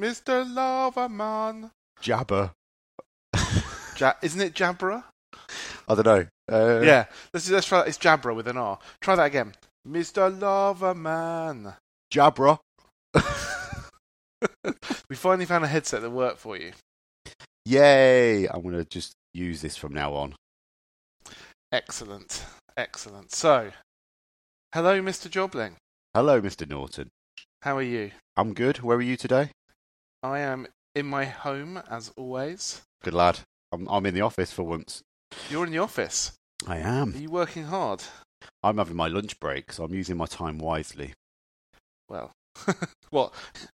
Mr. Loverman. Jabber. Ja- isn't it Jabra? I don't know. Uh, yeah. Let's, let's try that. It's Jabra with an R. Try that again. Mr. Loverman. Jabra. We finally found a headset that worked for you. Yay! I'm gonna just use this from now on. Excellent. Excellent. So, hello, Mr. Jobling. Hello, Mr. Norton. How are you? I'm good. Where are you today? I am in my home, as always. Good lad. I'm I'm in the office for once. You're in the office. I am. Are you working hard? I'm having my lunch break, so I'm using my time wisely. Well, what?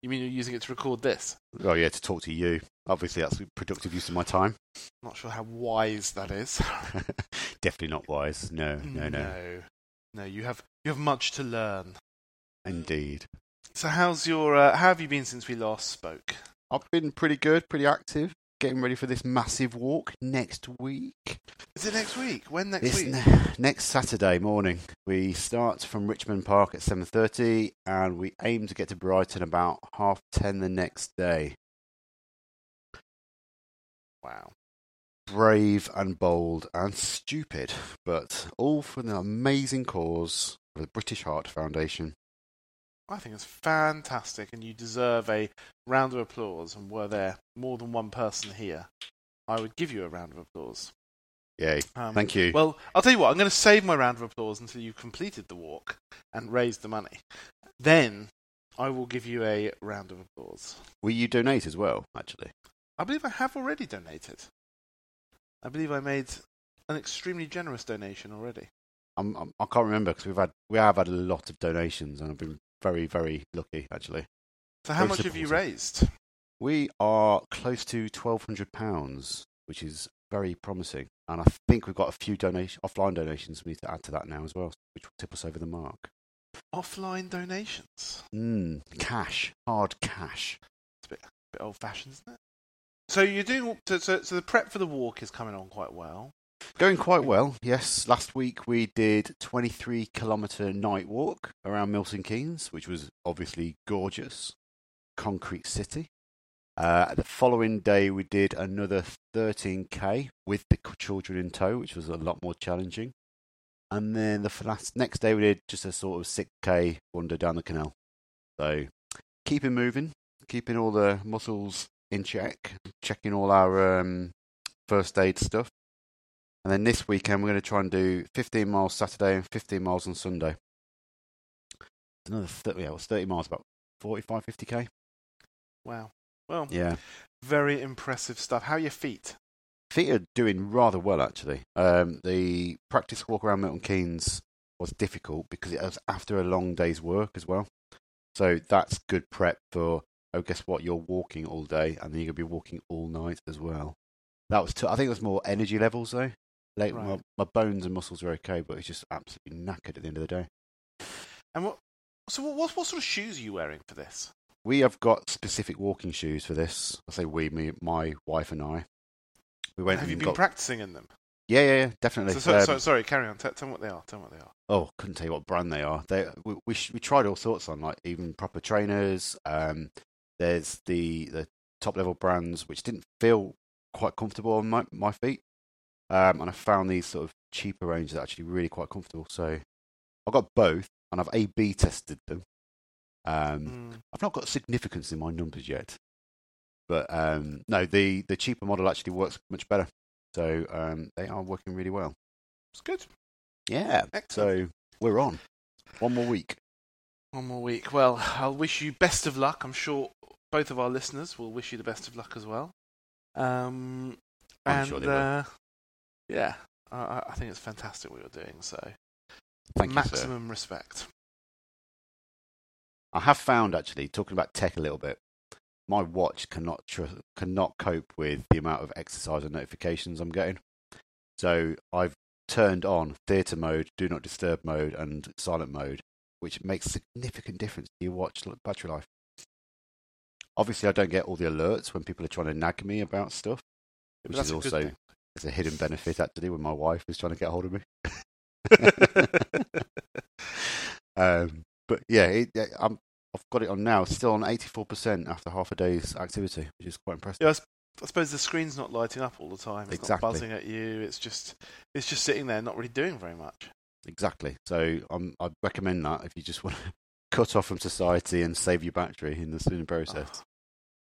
You mean you're using it to record this? Oh yeah, to talk to you. Obviously, that's a productive use of my time. Not sure how wise that is. Definitely not wise. No, no, no. no. No, you have you have much to learn. Indeed. So, how's your? Uh, how have you been since we last spoke? I've been pretty good, pretty active, getting ready for this massive walk next week. Is it next week? When next This week? ne- next Saturday morning, we start from Richmond Park at seven thirty, and we aim to get to Brighton about half ten the next day. wow. Brave and bold and stupid, but all for the amazing cause of the British Heart Foundation. I think it's fantastic, and you deserve a round of applause. And were there more than one person here, I would give you a round of applause. Yay! Um, Thank you. Well, I'll tell you what. I'm going to save my round of applause until you've completed the walk and raised the money. Then I will give you a round of applause. Will you donate as well? Actually, I believe I have already donated. I believe I made an extremely generous donation already. I'm, I'm I can't remember because we've had we have had a lot of donations, and I've been very very lucky actually. So how Very much have you raised? We are close to twelve hundred pounds, which is very promising. And I think we've got a few donation offline donations we need to add to that now as well, which will tip us over the mark. Offline donations. Mm, cash, hard cash. It's a bit, bit old fashioned, isn't it? So you're doing so, so, so the prep for the walk is coming on quite well. Going quite well, yes. Last week we did 23 kilometre night walk around Milton Keynes, which was obviously gorgeous. Concrete city. Uh, the following day we did another 13k with the children in tow, which was a lot more challenging. And then the last, next day we did just a sort of 6k wander down the canal. So keeping moving, keeping all the muscles in check, checking all our um, first aid stuff. And then this weekend, we're going to try and do 15 miles Saturday and 15 miles on Sunday. It's another 30, yeah, what's 30 miles, about 45, 50k. Wow. Well, Yeah. very impressive stuff. How are your feet? Feet are doing rather well, actually. Um, the practice walk around Milton Keynes was difficult because it was after a long day's work as well. So that's good prep for, oh, guess what? You're walking all day and then you're going to be walking all night as well. That was, t- I think it was more energy levels though. Like my, Right. my bones and muscles are okay, but it's just absolutely knackered at the end of the day. And what? So what? What, sort of shoes are you wearing for this? We have got specific walking shoes for this. I say we, me, my wife and I. We went Have you been got. practicing in them? yeah, yeah, yeah, definitely. So, so, Um, so, sorry, carry on. Tell, tell me what they are. Tell me what they are. oh, couldn't tell you what brand they are. They we we, sh- we tried all sorts on, like even proper trainers. Um, there's the the top level brands which didn't feel quite comfortable on my my feet. Um, and I found these sort of cheaper ranges actually really quite comfortable. So I've got both, and I've A B tested them. Um, Mm. I've not got significance in my numbers yet, but um, no, the the cheaper model actually works much better. So um, they are working really well. It's good. Yeah. Excellent. So we're on. One more week. One more week. Well, I'll wish you best of luck. I'm sure both of our listeners will wish you the best of luck as well. Um, I'm and sure they will. uh, yeah, I, I- think it's fantastic what you're doing. So Thank you, maximum respect. I have found actually talking about tech a little bit. My watch cannot tr- cannot cope with the amount of exercise and notifications I'm getting. So I've turned on theatre mode, do not disturb mode, and silent mode, which makes a significant difference to your watch battery life. Obviously, I don't get all the alerts when people are trying to nag me about stuff, which is also. It's a hidden benefit actually when my wife is trying to get hold of me. um, but yeah, it, yeah, I'm I've got it on now. Still on 84% after half a day's activity, which is quite impressive. Yeah, I, I suppose the screen's not lighting up all the time. It's Exactly. not buzzing at you. It's just it's just sitting there, not really doing very much. Exactly. So um, I'd recommend that if you just want to cut off from society and save your battery in the, in the process. Oh.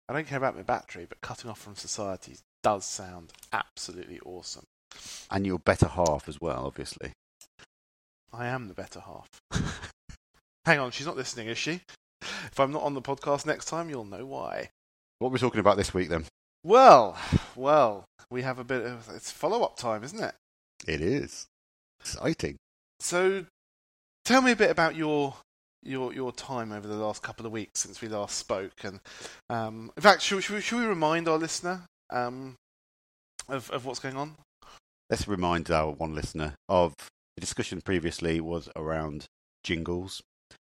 I don't care about my battery, but cutting off from society does sound absolutely awesome. And your better half as well, obviously. I am the better half. Hang on, she's not listening, is she? If I'm not on the podcast next time, you'll know why. What are we talking about this week then? Well, well, we have a bit of it's follow up time, isn't it? It is. Exciting. So, tell me a bit about your your your time over the last couple of weeks since we last spoke, and um, in fact, should, should, we, should we remind our listener um, of of what's going on? Let's remind our one listener of the discussion previously was around jingles.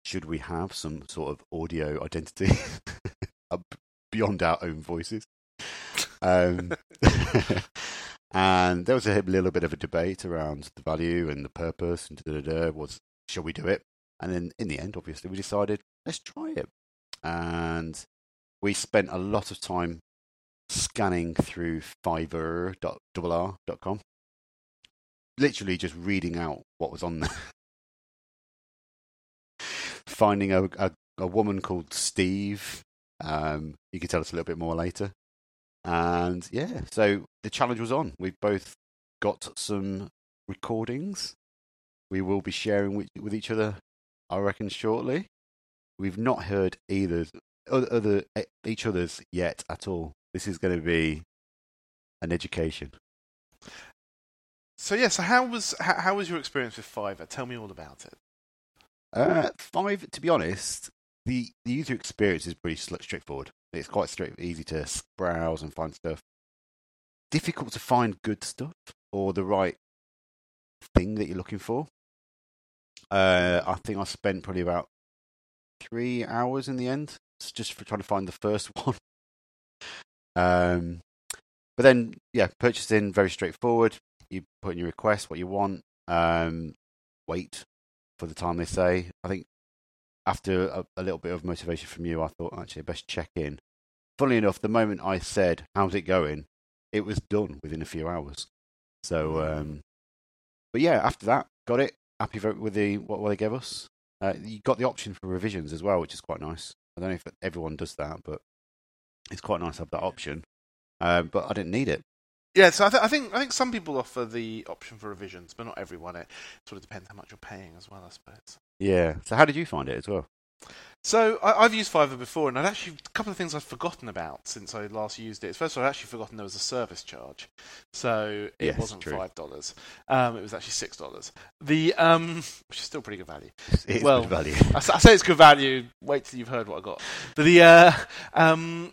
Should we have some sort of audio identity beyond our own voices? Um, and there was a little bit of a debate around the value and the purpose and da, da, da, was shall we do it? And then in the end, obviously, we decided let's try it. And we spent a lot of time scanning through Fiverr.com, literally just reading out what was on there. Finding a, a, a woman called Steve. Um, you can tell us a little bit more later. And yeah, so the challenge was on. We've both got some recordings. We will be sharing with, with each other, I reckon, shortly. We've not heard either other, other each other's yet at all. This is going to be an education. So yeah, so how was how, how was your experience with Fiverr? Tell me all about it. Uh, five, to be honest, the, the user experience is pretty straightforward. It's quite straight, easy to browse and find stuff. Difficult to find good stuff or the right thing that you're looking for. Uh, I think I spent probably about three hours in the end just for trying to find the first one. Um, but then, yeah, purchasing very straightforward. You put in your request, what you want. Um, wait for the time they say. I think after a, a little bit of motivation from you, I thought actually best check in. Funnily enough, the moment I said, "How's it going?" it was done within a few hours. So, um, but yeah, after that, got it. Happy with the what, what they gave us. Uh, you got the option for revisions as well, which is quite nice. I don't know if everyone does that, but it's quite nice to have that option. Uh, but I didn't need it. Yeah, so I, th- I think I think some people offer the option for revisions, but not everyone. It sort of depends how much you're paying as well, I suppose. Yeah. So how did you find it as well? So I, I've used Fiverr before, and I'd actually a couple of things I've forgotten about since I last used it. First of all, I'd actually forgotten there was a service charge, so it Yes, wasn't true. five dollars. Um, it was actually six dollars. The um, which is still pretty good value. It's Well, good value. I say it's good value. Wait till you've heard what I got. But the uh, um,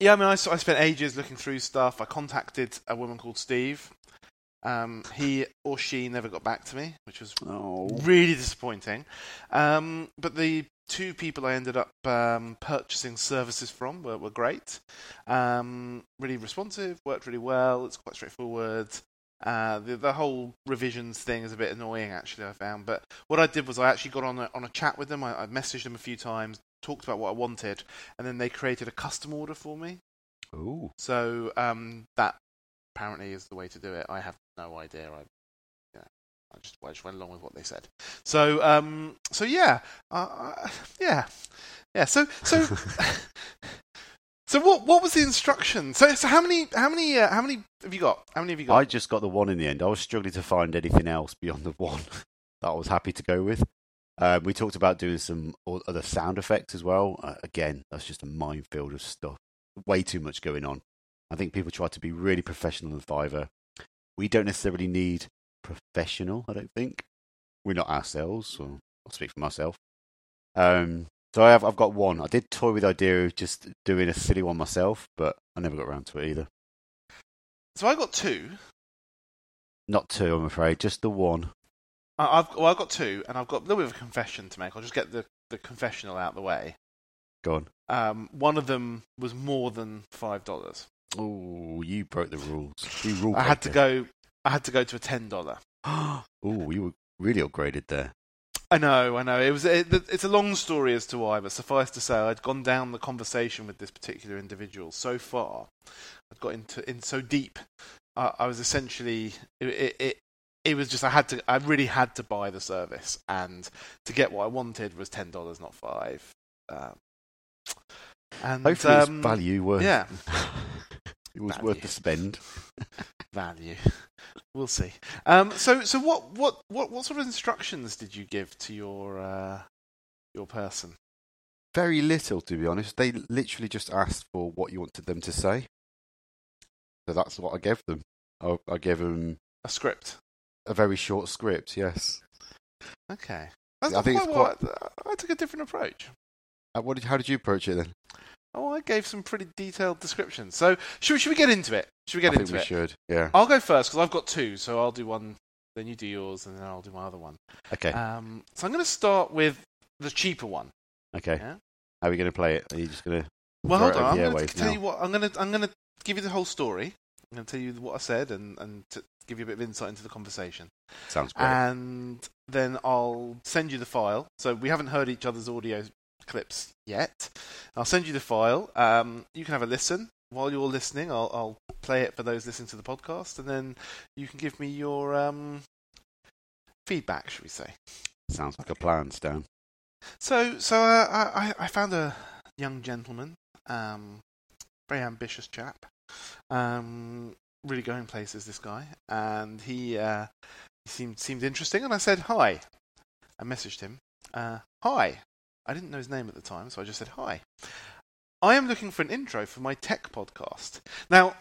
yeah, I mean, I, I spent ages looking through stuff. I contacted a woman called Steve. Um, he or she never got back to me, which was Oh, really disappointing. Um, but the two people I ended up um, purchasing services from were, were great. Um, really responsive, worked really well. It's quite straightforward. Uh, the the whole revisions thing is a bit annoying, actually. I found, but what I did was I actually got on a, on a chat with them. I, I messaged them a few times, talked about what I wanted, and then they created a custom order for me. Ooh. So um, that apparently is the way to do it. I have no idea. I, yeah, I just, I just went along with what they said. So, um, so yeah, uh, uh, yeah, yeah. So, so, so what? What was the instruction? So, so how many? How many? Uh, how many have you got? How many have you got? I just got the one in the end. I was struggling to find anything else beyond the one that I was happy to go with. Um, we talked about doing some other sound effects as well. Uh, again, that's just a minefield of stuff. Way too much going on. I think people try to be really professional on Fiverr. We don't necessarily need professional. I don't think we're not ourselves. I'll speak for myself. Um, so I have, I've got one. I did toy with the idea of just doing a silly one myself, but I never got around to it either. so I got two. Not two, I'm afraid. Just the one. I- I've well, I've got two, and I've got a little bit of a confession to make. I'll just get the the confessional out of the way. Go on. Um, one of them was more than five dollars. Oh, you broke the rules. You rule I had to breaker. go. I had to go to a ten dollar. Oh, you were really upgraded there. I know, I know. It was it, it's a long story as to why, but suffice to say, I'd gone down the conversation with this particular individual so far. I'd got into in so deep. Uh, I was essentially it, it it was just I had to I really had to buy the service, and to get what I wanted was ten dollars, not five. Um, and Hopefully, um, it's value worth. yeah. it was Value. worth the spend. value. We'll see. Um, so, so what, what, what, what sort of instructions did you give to your uh, your person? Very little, to be honest. They literally just asked for what you wanted them to say. So that's what I gave them. I, I gave them A script. a very short script. Yes. Okay. That's I think quite it's what I, I took a different approach. Uh, what did? How did you approach it then? Oh, I gave some pretty detailed descriptions. So, should we, should we get into it? Should we get I think into we it? should. Yeah. I'll go first because I've got two. So I'll do one, then you do yours, and then I'll do my other one. Okay. Um, so I'm going to start with the cheaper one. okay. yeah. How are we going to play it? Are you just going to? Well, hold on. I'm going to tell now. you what. I'm going to I'm going to give you the whole story. I'm going to tell you what I said and and to give you a bit of insight into the conversation. Sounds great. And then I'll send you the file. So we haven't heard each other's audio clips yet. I'll send you the file. Um, you can have a listen. While you're listening, I'll, I'll play it for those listening to the podcast, and then you can give me your um, feedback, should we say? Sounds like a plan, Stan. So, so uh, I, I found a young gentleman, um, very ambitious chap, um, really going places. This guy, and he, uh, he seemed seemed interesting. And I said hi. I messaged him. Uh, hi. I didn't know his name at the time, so I just said hi. I am looking for an intro for my tech podcast. Now,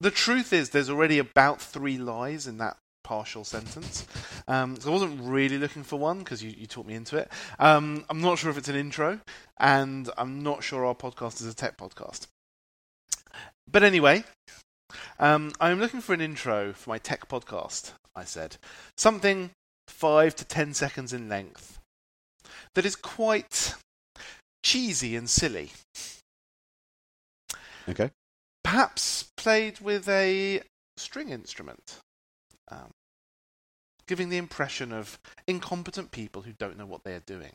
the truth is, there's already about three lies in that partial sentence. Um, so I wasn't really looking for one because you, you taught me into it. Um, I'm not sure if it's an intro, and I'm not sure our podcast is a tech podcast. But anyway, um, I'm looking for an intro for my tech podcast, I said. Something five to ten seconds in length that is quite cheesy and silly. Okay. Perhaps played with a string instrument, um, giving the impression of incompetent people who don't know what they are doing.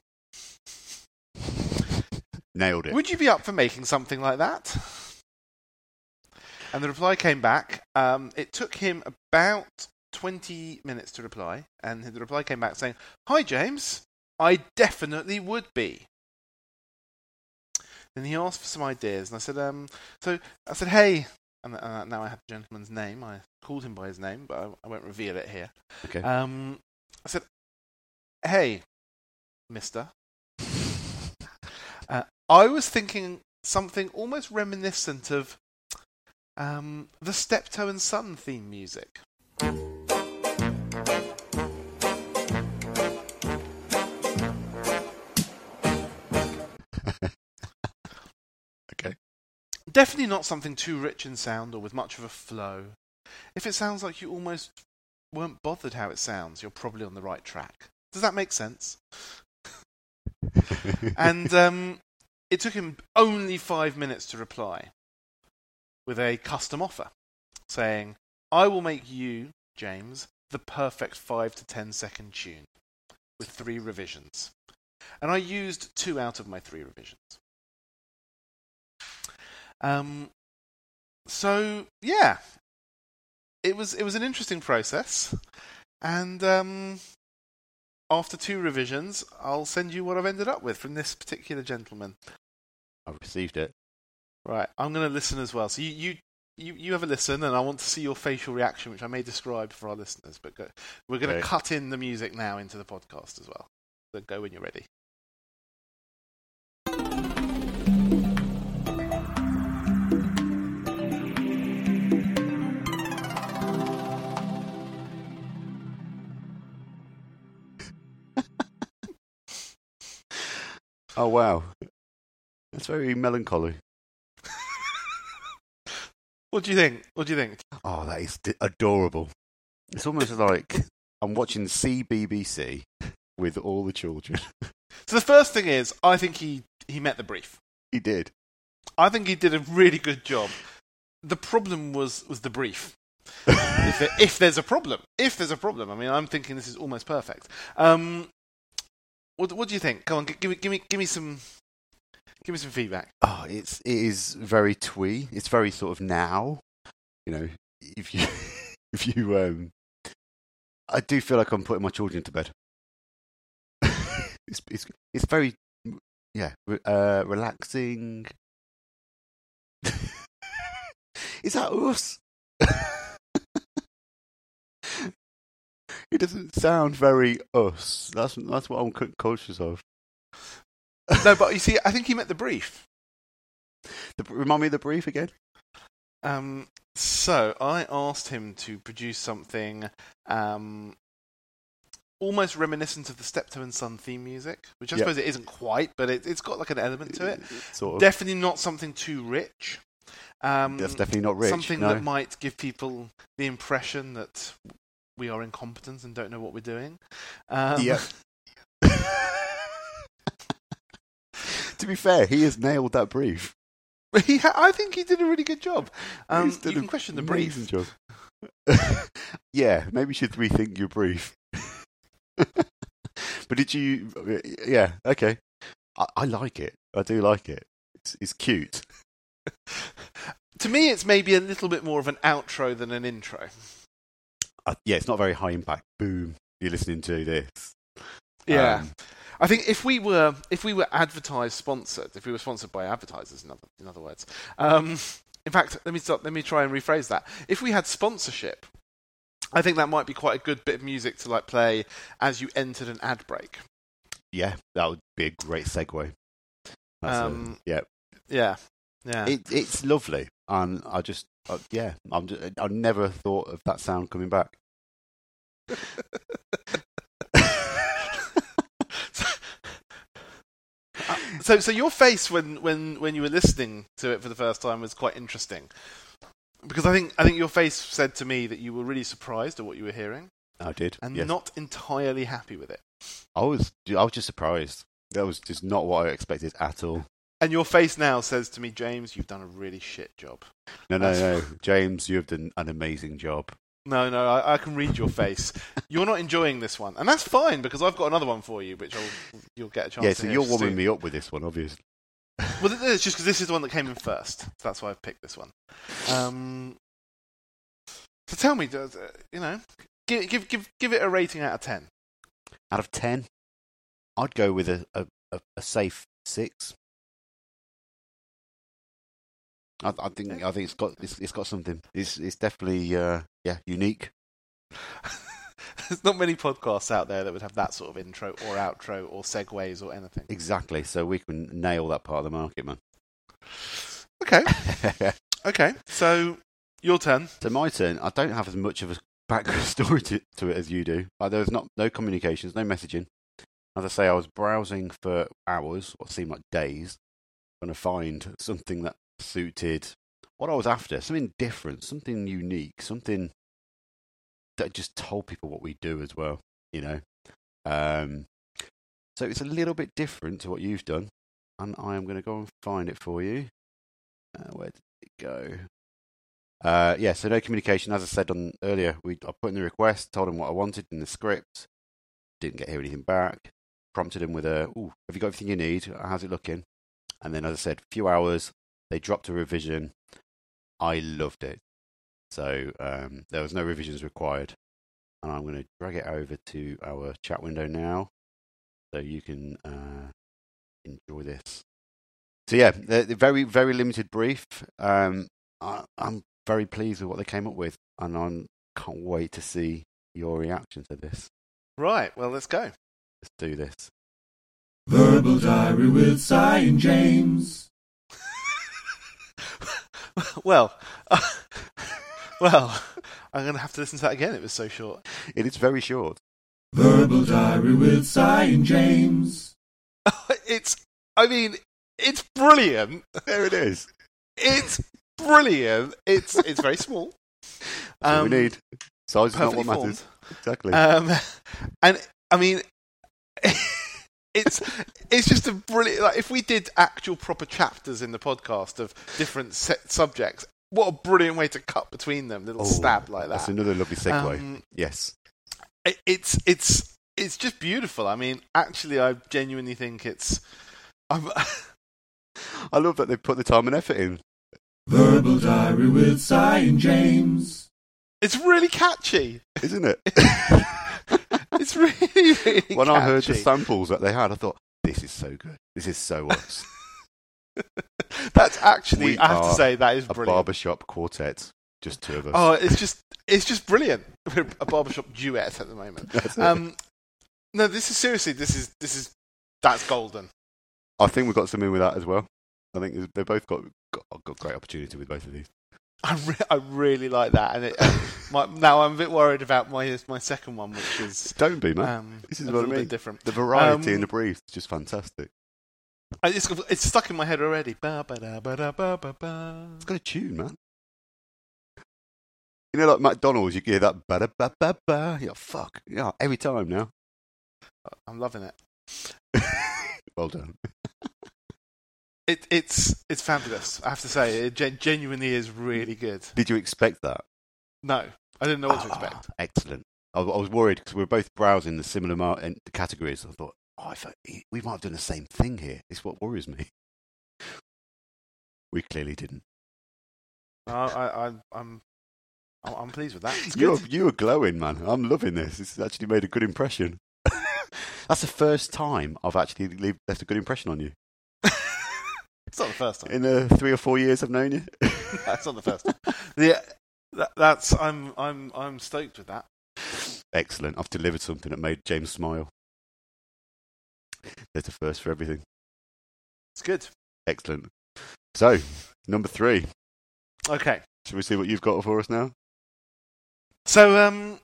Nailed it. Would you be up for making something like that? And the reply came back. Um, it took him about 20 minutes to reply, and the reply came back saying, Hi, James. I definitely would be. Then he asked for some ideas, and I said, um, so I said, hey, and uh, now I have the gentleman's name. I called him by his name, but I, I won't reveal it here. Okay. Um, I said, "Hey, Mister, uh, I was thinking something almost reminiscent of um, the Steptoe and Son theme music." Definitely not something too rich in sound or with much of a flow. If it sounds like you almost weren't bothered how it sounds, you're probably on the right track. Does that make sense? and um, it took him only five minutes to reply with a custom offer saying, I will make you, James, the perfect five to ten second tune with three revisions. And I used two out of my three revisions. Um, so yeah, it was it was an interesting process, and um, after two revisions, I'll send you what I've ended up with from this particular gentleman. I've received it. Right, I'm going to listen as well. So you, you you you have a listen, and I want to see your facial reaction, which I may describe for our listeners. But go, we're going to cut in the music now into the podcast as well. So go when you're ready. Oh wow. That's very melancholy. What do you think? What do you think? Oh, that is d- adorable. It's almost like I'm watching CBBC with all the children. So the first thing is, I think he he met the brief. he did. I think he did a really good job. The problem was was the brief. if, there, if there's a problem, if there's a problem, I mean, I'm thinking this is almost perfect. Um, What, what do you think? Come on, give me, give me, give me some, give me some feedback. Oh, it's it is very twee. It's very sort of now. You know, if you if you um, I do feel like I'm putting my children to bed. it's it's it's very yeah uh, relaxing. is that us? It doesn't sound very us. That's that's what I'm c- conscious of. no, but you see, I think he meant the brief. The, remind me of the brief again. Um, so I asked him to produce something um, almost reminiscent of the Steptoe and Son theme music, which I Yeah. suppose it isn't quite, but it, it's got like an element to it. Sort of. Definitely not something too rich. Um, That's definitely not rich. Something no. that might give people the impression that we are incompetent and don't know what we're doing. Um, Yep. to be fair, he has nailed that brief. he ha- I think he did a really good job. Um, He's done you can an question the brief. job. yeah, maybe you should rethink your brief. but did you? Yeah, okay. I, I like it. I do like it. It's, it's cute. To me, it's maybe a little bit more of an outro than an intro. Uh, yeah, it's not very high impact. Boom, you're listening to this. Yeah. Um, I think if we were if we were advertised sponsored, if we were sponsored by advertisers, in other in other words, um, in fact, let me start, let me try and rephrase that. If we had sponsorship, I think that might be quite a good bit of music to like play as you entered an ad break. yeah, that would be a great segue. That's a- Um, yeah, Yeah, yeah. it, it's lovely, and I just, uh, yeah, I'm. Just, I never thought of that sound coming back. so so your face when when when you were listening to it for the first time was quite interesting. Because I think I think your face said to me that you were really surprised at what you were hearing I did, and yes. not entirely happy with it. I was, I was just surprised. That was just not what I expected at all. And your face now says to me, James, you've done a really shit job. No, no, no, James, you have done an amazing job. No, no, I, I can read your face. You're not enjoying this one, and that's fine because I've got another one for you, which I'll, you'll get a chance. Yeah, so you're warming soon. me up with this one, obviously. Well, it's just because this is the one that came in first. So that's why I've picked this one. Um, so tell me, uh, you know, give, give give give it a rating out of ten. Out of ten, I'd go with a, a, a safe six. I, I think I think it's got it's, it's got something. It's it's definitely uh, yeah unique. There's not many podcasts out there that would have that sort of intro or outro or segues or anything. Exactly. So we can nail that part of the market, man. Okay, okay. So your turn. So my turn. I don't have as much of a background story to, to it as you do. Like, there was not no communications, no messaging. As I say, I was browsing for hours, what seemed like days, trying to find something that suited what I was after. Something different, something unique, something that just told people what we do as well. You know. Um, so it's a little bit different to what you've done, and I am going to go and find it for you. Uh, where did it go? Uh, yeah, so no communication. As I said on earlier, we I put in the request, told him what I wanted in the script. Didn't get hear anything back. Prompted him with a, "Ooh, have you got everything you need? How's it looking?" And then, as I said, a few hours. They dropped a revision. I loved it. So um, there was no revisions required. And I'm going to drag it over to our chat window now, so you can uh, enjoy this. So yeah, the, the very very limited brief. Um, I, I'm very pleased with what they came up with, and I can't wait to see your reaction to this. Right. Well, let's go. Let's do this. Verbal Diary with Cy and James. well, well, I'm going to have to listen to that again. It was so short. It is very short. Verbal Diary with Cy and James. it's. I mean, it's brilliant. There it is. It's brilliant. It's it's very small. Um, we need. Size is not what formed. matters. Exactly. Um, and I mean, it's it's just a brilliant. Like, if we did actual proper chapters in the podcast of different set subjects, what a brilliant way to cut between them, little Oh, stab like that. That's another lovely segue. Um, yes. it- it's it's it's just beautiful. I mean, actually, I genuinely think it's. I'm, I love that they put the time and effort in. Verbal Diary with Cy and James. it's really catchy. Isn't it? It's really, when I heard the samples that they had, I thought, this is so good. This is so us. That's actually, We I have to say, that is a brilliant. barbershop quartet, just two of us. Oh, it's just, it's just brilliant. We're a barbershop duet at the moment. Um, no, this is seriously, this is, this is, that's golden. I think we've got some in with that as well. I think they both got, got got great opportunity with both of these. I, re- I really like that, and it, uh, my, now I'm a bit worried about my my second one, which is Don't be, man. um, This is a what I mean. bit different. the variety in um, the brief is just fantastic. It's, it's stuck in my head already. Ba, ba, da, ba, da, ba, ba, ba. It's got a tune, man. You know, like McDonald's, you hear that ba da ba ba ba. Yeah, fuck. Yeah, every time now. I'm loving it. well done. It, it's it's fabulous. I have to say, it gen- genuinely is really good. Did you expect that? No, I didn't know what to Ah, expect. Excellent. I, I was worried because we were both browsing the similar mar- categories. I thought, oh, I thought we might have done the same thing here. It's what worries me. We clearly didn't. I, I, I, I'm I'm I'm pleased with that. You're, you were glowing, man. I'm loving this. It's actually made a good impression. That's the first time I've actually left a good impression on you. It's not the first time. In the three or four years I've known you. That's not the first time. Yeah, that, that's I'm I'm I'm stoked with that. Excellent. I've delivered something that made James smile. There's a first for everything. It's good. Excellent. So, number three. Okay, Shall we see what you've got for us now? so um,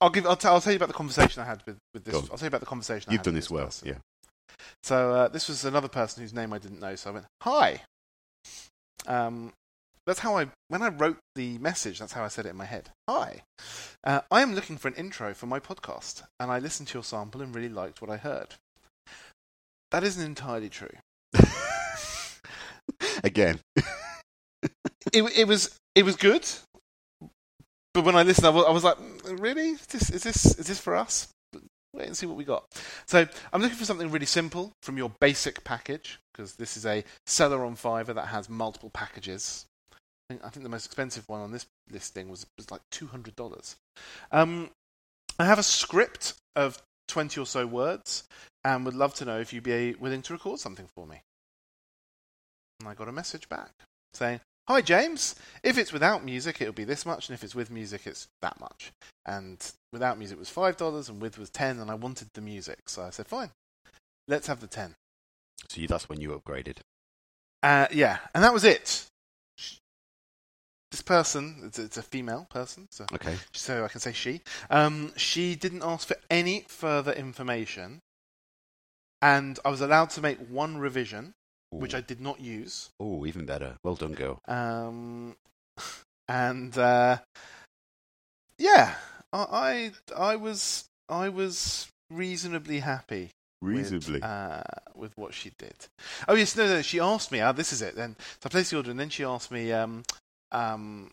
I'll give I'll, t- I'll tell you about the conversation I had with with this. I'll tell you about the conversation. You've had done with this well. person. Yeah. So uh, this was another person whose name I didn't know. So I went, "Hi." Um, that's how I when I wrote the message. That's how I said it in my head. Hi, uh, I am looking for an intro for my podcast, and I listened to your sample and really liked what I heard. That isn't entirely true. Again. It it was it was good, but when I listened, I was, I was like, "Mm, "Really? Is this is this is this for us?" Wait and see what we got. So I'm looking for something really simple from your basic package because this is a seller on Fiverr that has multiple packages. I think, I think the most expensive one on this listing was was like two hundred dollars. Um, I have a script of twenty or so words, and would love to know if you'd be willing to record something for me. And I got a message back saying, "Hi James, if it's without music, it'll be this much, and if it's with music, it's that much." And without music was five dollars, and with was ten, and I wanted the music, so I said, "Fine, let's have the ten. So that's when you upgraded. Uh, yeah, and that was it. This person, it's, it's a female person, so, Okay. so I can say she. Um, she didn't ask for any further information, and I was allowed to make one revision, which I did not use. Oh, even better. Well done, girl. Um, and uh, yeah, I, I I was I was reasonably happy Reasonably. with, uh, with what she did. Oh yes, no, no. She asked me. Ah, this is it. Then so I placed the order, and then she asked me um, um,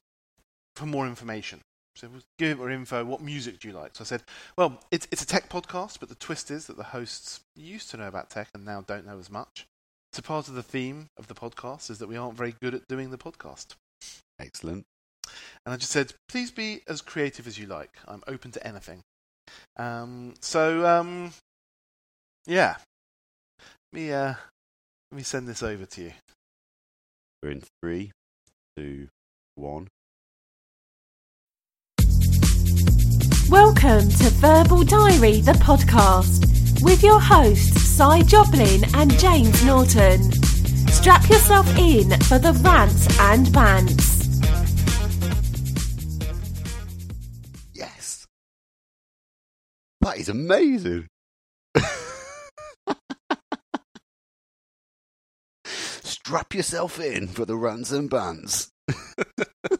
for more information. So give more info. What music do you like? So I said, well, it's it's a tech podcast, but the twist is that the hosts used to know about tech and now don't know as much. So part of the theme of the podcast is that we aren't very good at doing the podcast. Excellent. And I just said, please be as creative as you like. I'm open to anything. Um, so, um, yeah. Let me, uh, let me send this over to you. We're in three, two, one. Welcome to Verbal Diary, the podcast, with your hosts, Cy Joplin and James Norton. Strap yourself in for the rants and bants. Yes. That is amazing. Strap yourself in for the runs and bands.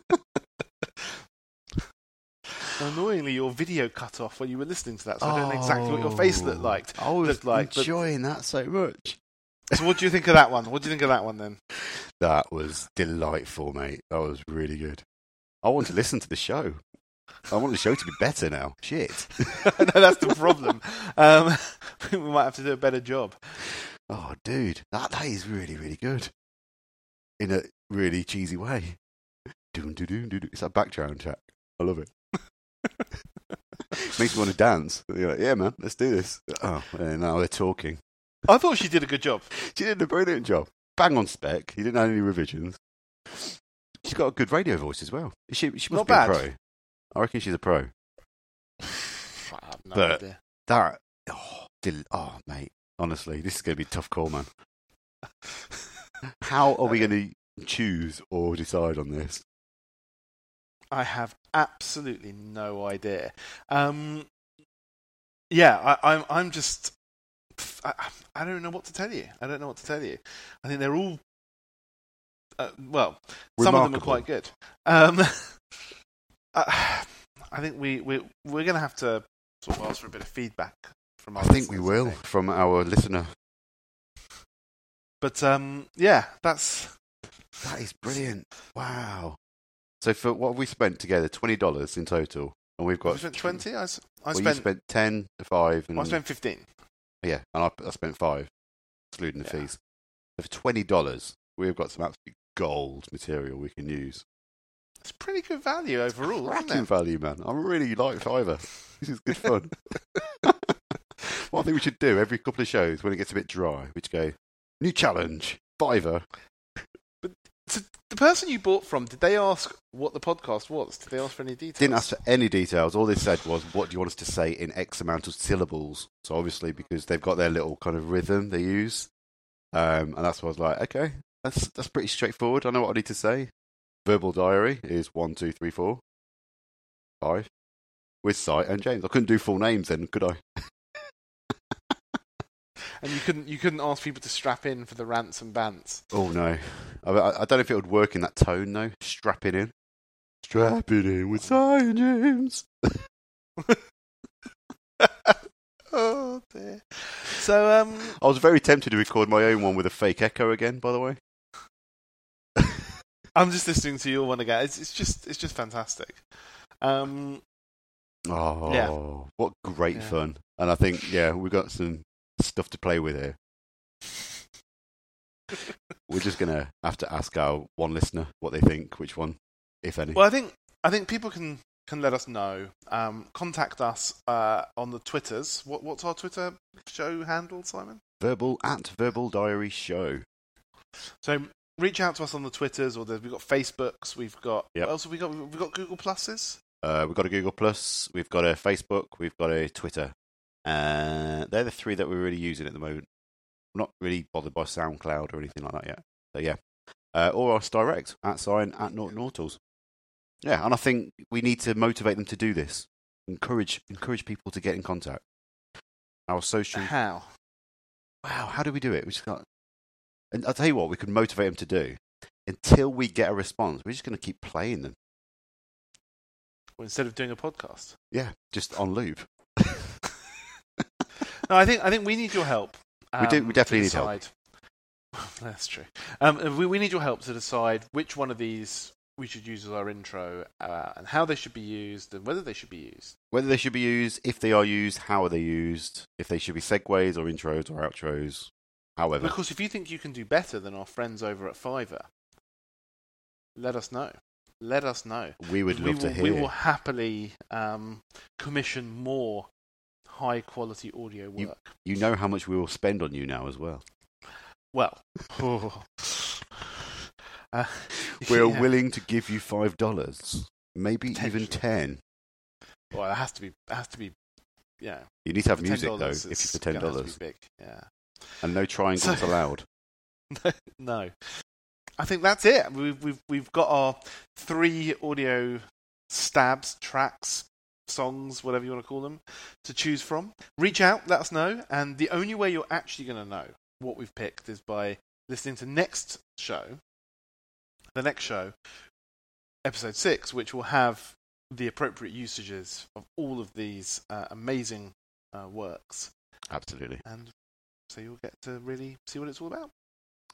Annoyingly, your video cut off when you were listening to that, so I don't know exactly what your face looked like. I was looked like, but- enjoying that so much. So, what do you think of that one? What do you think of that one then? That was delightful, mate. That was really good. I want to listen to the show. I want the show to be better now. Shit. no, that's the problem. Um, we might have to do a better job. Oh, dude, that that is really really good. In a really cheesy way. It's a background track. I love it. Makes me want to dance. You're like, yeah, man, let's do this. Oh, and now they're talking. I thought she did a good job. She did a brilliant job. Bang on spec. You didn't have any revisions. She's got a good radio voice as well. She she must Not be bad. a pro. I reckon she's a pro. No But- idea. That oh, del- oh mate, honestly, this is going to be a tough call, man. How are we going to choose or decide on this? I have absolutely no idea. Um, yeah, I, I'm. I'm just. I, I don't know what to tell you. I don't know what to tell you. I think they're all. Uh, well, some of them are quite good. Um, I, I think we we we're going to have to sort of ask for a bit of feedback from. Our I think we will think. from our listener. But um, yeah, that's That is brilliant. Wow. So for what have we spent together? Twenty dollars in total, and we've got I spent twenty. I, I well, you spent. spent ten, five, and well, I spent fifteen. yeah, and I, I spent five, excluding the Yeah. fees. So for twenty dollars, we've got some absolute gold material we can use. It's pretty good value overall, isn't it? value, man. I really like Fiverr. This is good fun. One thing we should do every couple of shows when it gets a bit dry, we should go new challenge, Fiverr. The person you bought from, did they ask what the podcast was? Did they ask for any details? Didn't ask for any details. All they said was, "What do you want us to say in X amount of syllables?" So obviously, because they've got their little kind of rhythm they use, um, and that's what I was like, okay, that's that's pretty straightforward. I know what I need to say. Verbal diary is one, two, three, four, five. With sight and James, I couldn't do full names then, could I? And you couldn't you couldn't ask people to strap in for the rants and bants. Oh no, I, I don't know if it would work in that tone though. Strap it in. Strap it in with sight James. oh dear. So um, I was very tempted to record my own one with a fake echo again. By the way. I'm just listening to your one again. It's it's just it's just fantastic. Um, Oh, Yeah. what great Yeah. fun! And I think, yeah, we've got some stuff to play with here. We're just gonna have to ask our one listener what they think, which one, if any. well, I think I think people can can let us know. Um, contact us uh, on the Twitters. What what's our Twitter show handle, Simon? Verbal at Verbal Diary Show. So reach out to us on the Twitters, or the, we've got Facebooks. We've got Yep. what else have we got? We've got Google Pluses. Uh, we've got a Google Plus, we've got a Facebook, we've got a Twitter. Uh, they're the three that we're really using at the moment. I'm not really bothered by SoundCloud or anything like that yet. So yeah, uh, or us direct at sign at Norton Autos. Yeah, and I think we need to motivate them to do this. Encourage encourage people to get in contact. Our social. How? Wow, how do we do it? We just got. And I'll tell you what, we could motivate them to do. Until we get a response, we're just going to keep playing them. Well, instead of doing a podcast. Yeah, just on loop. No, I think I think we need your help. We do- um, we definitely need help. That's true. Um, we we need your help to decide which one of these we should use as our intro, uh, and how they should be used, and whether they should be used. Whether they should be used, if they are used, how are they used, if they should be segues or intros or outros, however. Of course, if you think you can do better than our friends over at Fiverr, let us know. Let us know. We would we love to hear. We will happily um, commission more high quality audio You- work. You know how much we will spend on you now as well. Well, uh, We're yeah. willing to give you five dollars, maybe even ten. Well, it has to be. It has to be. Yeah. You need to have music though, if it's for ten gonna have to be dollars, Yeah. and no triangles So- allowed. no. I think that's it. We've we've we've got our three audio stabs, tracks, songs, whatever you want to call them, to choose from. Reach out, let us know, and the only way you're actually going to know what we've picked is by listening to next show, the next show, episode six, which will have the appropriate usages of all of these uh, amazing uh, works, Absolutely. and so you'll get to really see what it's all about.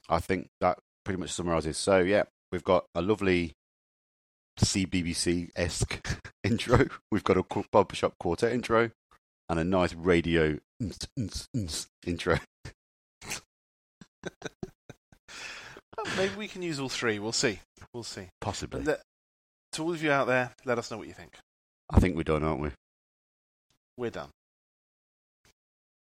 I think that pretty much summarises. So yeah, we've got a lovely CBBC esque intro. We've got a barbershop quartet intro and a nice radio intro. Maybe we can use all three. We'll see. We'll see. Possibly. Let, to all of you out there, let us know what you think. I think we're done, aren't we? We're done.